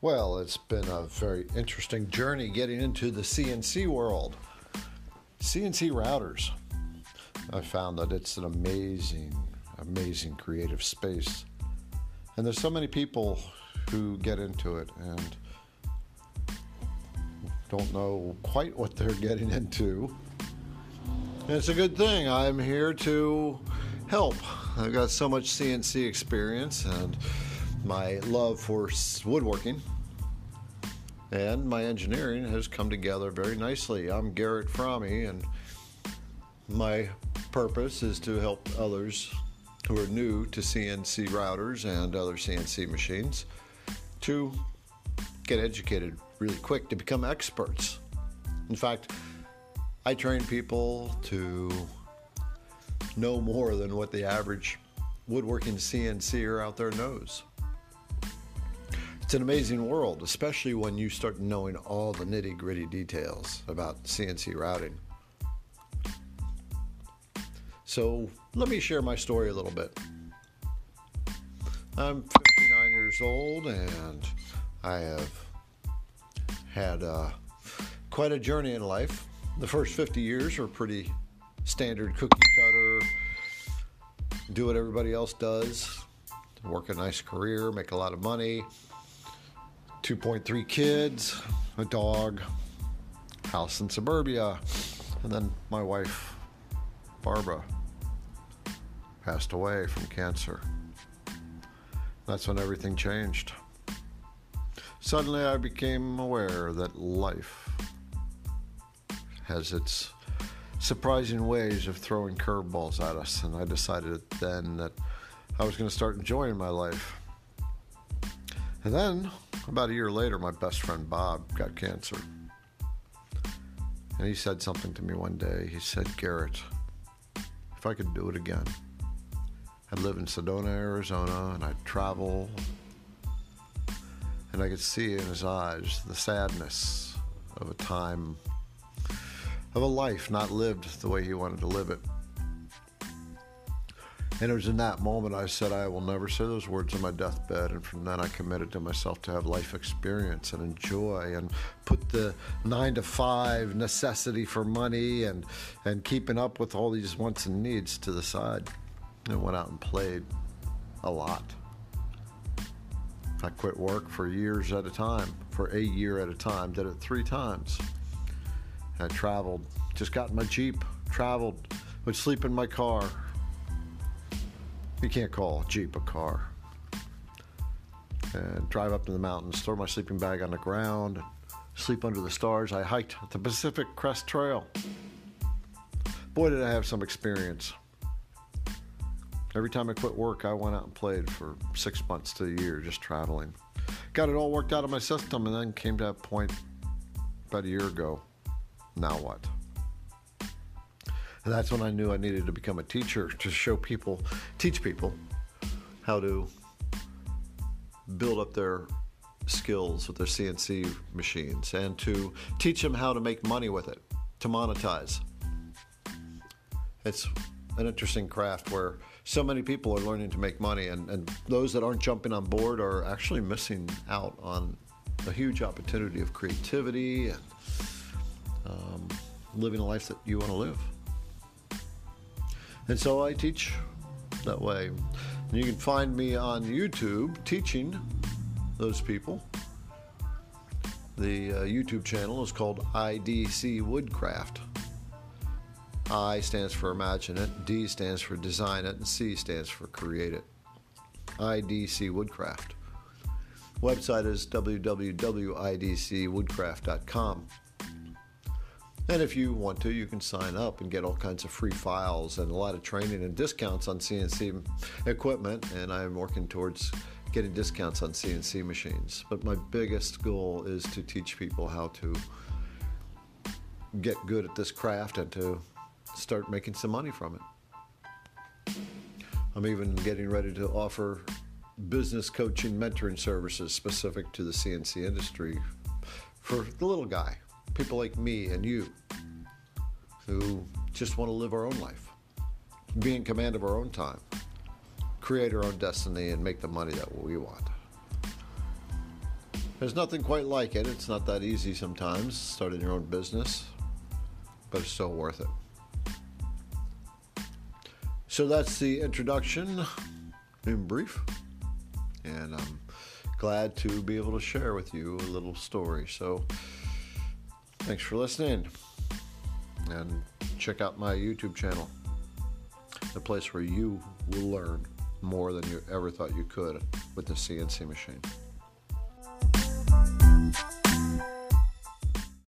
Well, it's been a very interesting journey getting into the CNC world. CNC routers. I found that it's an amazing, amazing creative space. And there's so many people who get into it and don't know quite what they're getting into. And it's a good thing. I'm here to help. I've got so much CNC experience and my love for woodworking and my engineering has come together very nicely. I'm Garrett Fromme, and my purpose is to help others who are new to CNC routers and other CNC machines to get educated really quick to become experts. In fact, I train people to know more than what the average woodworking CNCer out there knows. It's an amazing world, especially when you start knowing all the nitty gritty details about CNC routing. So, let me share my story a little bit. I'm 59 years old and I have had uh, quite a journey in life. The first 50 years were pretty standard cookie cutter, do what everybody else does, work a nice career, make a lot of money 2.3 kids, a dog, house in suburbia, and then my wife, Barbara, passed away from cancer. That's when everything changed. Suddenly, I became aware that life has its surprising ways of throwing curveballs at us, and I decided then that I was going to start enjoying my life. And then about a year later, my best friend Bob got cancer. And he said something to me one day. He said, Garrett, if I could do it again, I'd live in Sedona, Arizona, and I'd travel. And I could see in his eyes the sadness of a time, of a life not lived the way he wanted to live it. And it was in that moment I said, I will never say those words on my deathbed. And from then I committed to myself to have life experience and enjoy and put the nine to five necessity for money and, and keeping up with all these wants and needs to the side. And went out and played a lot. I quit work for years at a time, for a year at a time, did it three times. I traveled, just got in my Jeep, traveled, would sleep in my car, you can't call Jeep a car. And drive up to the mountains, throw my sleeping bag on the ground, sleep under the stars. I hiked the Pacific Crest Trail. Boy, did I have some experience. Every time I quit work, I went out and played for six months to a year, just traveling. Got it all worked out of my system, and then came to that point about a year ago. Now what? That's when I knew I needed to become a teacher to show people, teach people how to build up their skills with their CNC machines and to teach them how to make money with it, to monetize. It's an interesting craft where so many people are learning to make money, and, and those that aren't jumping on board are actually missing out on a huge opportunity of creativity and um, living a life that you want to live. And so I teach that way. And you can find me on YouTube teaching those people. The uh, YouTube channel is called IDC Woodcraft. I stands for Imagine It, D stands for Design It, and C stands for Create It. IDC Woodcraft. Website is www.idcwoodcraft.com. And if you want to, you can sign up and get all kinds of free files and a lot of training and discounts on CNC equipment. And I'm working towards getting discounts on CNC machines. But my biggest goal is to teach people how to get good at this craft and to start making some money from it. I'm even getting ready to offer business coaching mentoring services specific to the CNC industry for the little guy people like me and you who just want to live our own life, be in command of our own time, create our own destiny, and make the money that we want. There's nothing quite like it. It's not that easy sometimes, starting your own business, but it's still worth it. So that's the introduction in brief. And I'm glad to be able to share with you a little story. So thanks for listening. And check out my YouTube channel, the place where you will learn more than you ever thought you could with the CNC machine.